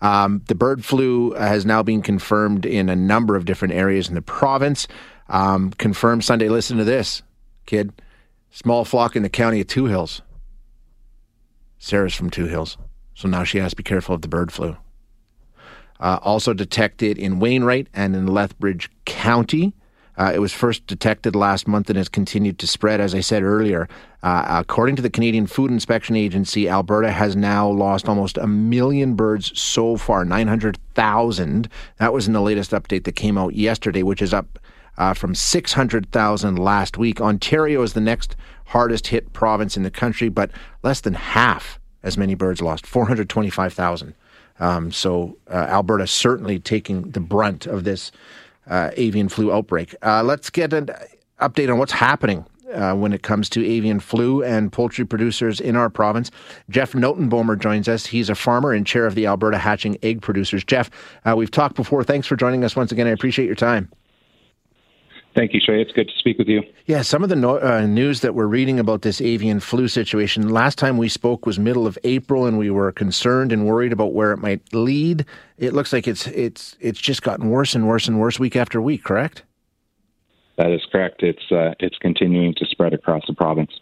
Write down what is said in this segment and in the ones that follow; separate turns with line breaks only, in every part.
Um, the bird flu has now been confirmed in a number of different areas in the province. Um, confirmed Sunday. Listen to this, kid. Small flock in the county of Two Hills. Sarah's from Two Hills, so now she has to be careful of the bird flu. Uh, also detected in Wainwright and in Lethbridge County. Uh, it was first detected last month and has continued to spread. As I said earlier, uh, according to the Canadian Food Inspection Agency, Alberta has now lost almost a million birds so far, 900,000. That was in the latest update that came out yesterday, which is up uh, from 600,000 last week. Ontario is the next hardest hit province in the country, but less than half as many birds lost, 425,000. Um, so uh, Alberta certainly taking the brunt of this uh, avian flu outbreak. Uh, let's get an update on what's happening uh, when it comes to avian flu and poultry producers in our province. Jeff Notenbomer joins us. He's a farmer and chair of the Alberta Hatching Egg Producers. Jeff, uh, we've talked before. Thanks for joining us once again. I appreciate your time.
Thank you, Shay. It's good to speak with you.
Yeah, some of the no, uh, news that we're reading about this avian flu situation, last time we spoke was middle of April, and we were concerned and worried about where it might lead. It looks like it's it's it's just gotten worse and worse and worse week after week. Correct?
That is correct. It's uh, it's continuing to spread across the province.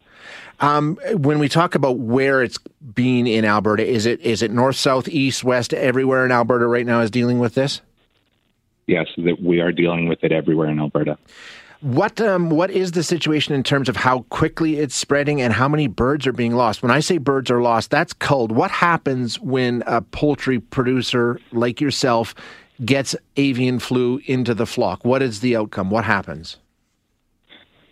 Um, when we talk about where it's being in Alberta, is it is it north, south, east, west? Everywhere in Alberta right now is dealing with this
yes, that we are dealing with it everywhere in Alberta.
What um, what is the situation in terms of how quickly it's spreading and how many birds are being lost? When I say birds are lost, that's culled. What happens when a poultry producer like yourself gets avian flu into the flock? What is the outcome? What happens?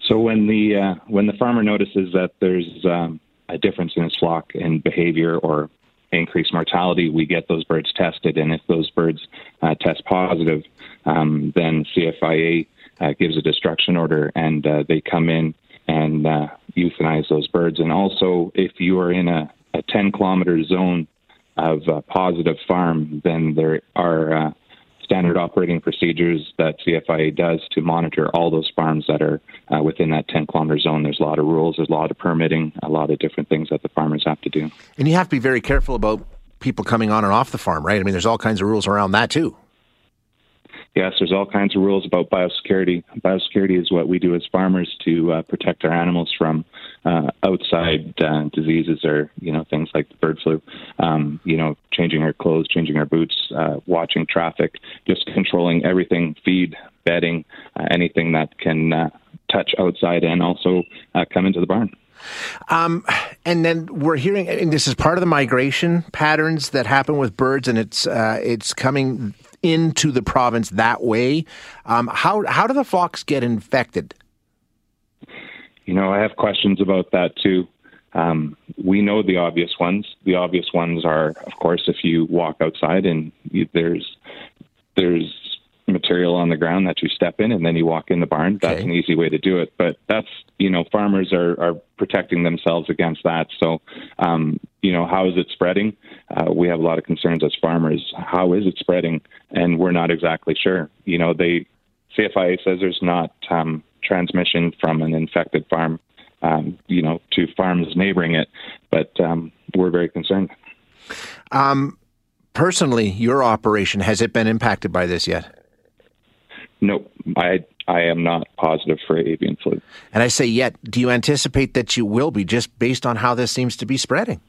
So when the uh, when the farmer notices that there's um, a difference in his flock in behavior or increased mortality, we get those birds tested. And if those birds uh, test positive, um, then CFIA uh, gives a destruction order and uh, they come in and uh, euthanize those birds. And also, if you are in a, a 10 kilometer zone of a positive farm, then there are uh, standard operating procedures that CFIA does to monitor all those farms that are uh, within that 10 kilometer zone. There's a lot of rules, there's a lot of permitting, a lot of different things that the farmers have to do.
And you have to be very careful about people coming on and off the farm, right? I mean, there's all kinds of rules around that too
yes, there's all kinds of rules about biosecurity. Biosecurity is what we do as farmers to uh, protect our animals from uh, outside uh, diseases or you know things like the bird flu. Um, you know, changing our clothes, changing our boots, uh, watching traffic, just controlling everything, feed, bedding, uh, anything that can uh, touch outside and also come into the barn.
Um, and then we're hearing, and this is part of the migration patterns that happen with birds, and it's uh, it's coming into the province that way. Um, how how do the flocks get infected?
You know, I have questions about that too. Um, we know the obvious ones. The obvious ones are, of course, if you walk outside and you, there's there's material on the ground that you step in and then you walk in the barn. That's okay. an easy way to do it. But that's, you know, farmers are, are protecting themselves against that. So, um, you know, how is it spreading? Uh, we have a lot of concerns as farmers. How is it spreading? And we're not exactly sure. You know, they, CFIA says there's not um, transmission from an infected farm, um, you know, to farms neighboring it, but um, we're very concerned.
Um, personally, your operation has it been impacted by this yet?
No, I I am not positive for avian flu.
And I say yet, do you anticipate that you will be just based on how this seems to be spreading?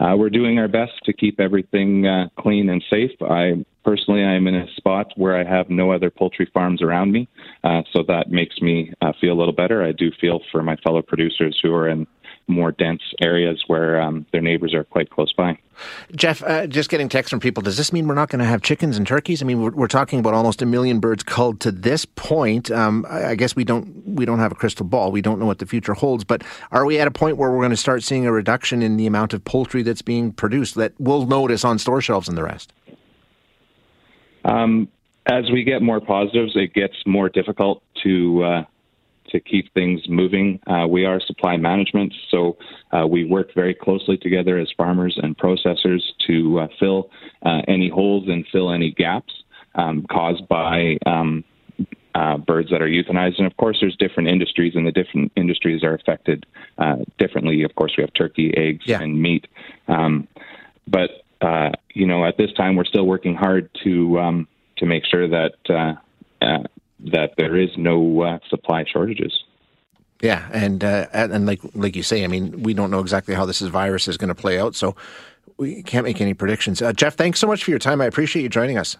Uh, we're doing our best to keep everything uh, clean and safe. I personally, I am in a spot where I have no other poultry farms around me, uh, so that makes me uh, feel a little better. I do feel for my fellow producers who are in more dense areas where um, their neighbors are quite close by.
Jeff, uh, just getting texts from people. Does this mean we're not going to have chickens and turkeys? I mean, we're, we're, talking about almost a million birds culled to this point. Um, I, I, guess we don't we don't have a crystal ball. We don't know what the future holds. But are we at a point where we're going to start seeing a reduction in the amount of poultry that's being produced that we'll notice on store shelves and the rest?
Um, as we get more positives, it gets more difficult to uh, to keep things moving. Uh, we are supply management, so uh, we work very closely together as farmers and processors to uh, fill uh, any holes and fill any gaps um, caused by um, uh, birds that are euthanized. And of course, there's different industries, and the different industries are affected uh, differently. Of course, we have turkey, eggs, yeah. and meat. Um, but uh, you know, at this time, we're still working hard to um, to make sure that uh, uh, that there is no uh, supply shortages.
Yeah, and uh, and like like you say, I mean, we don't know exactly how this virus is going to play out, so we can't make any predictions. Uh, Jeff, thanks so much for your time. I appreciate you joining us.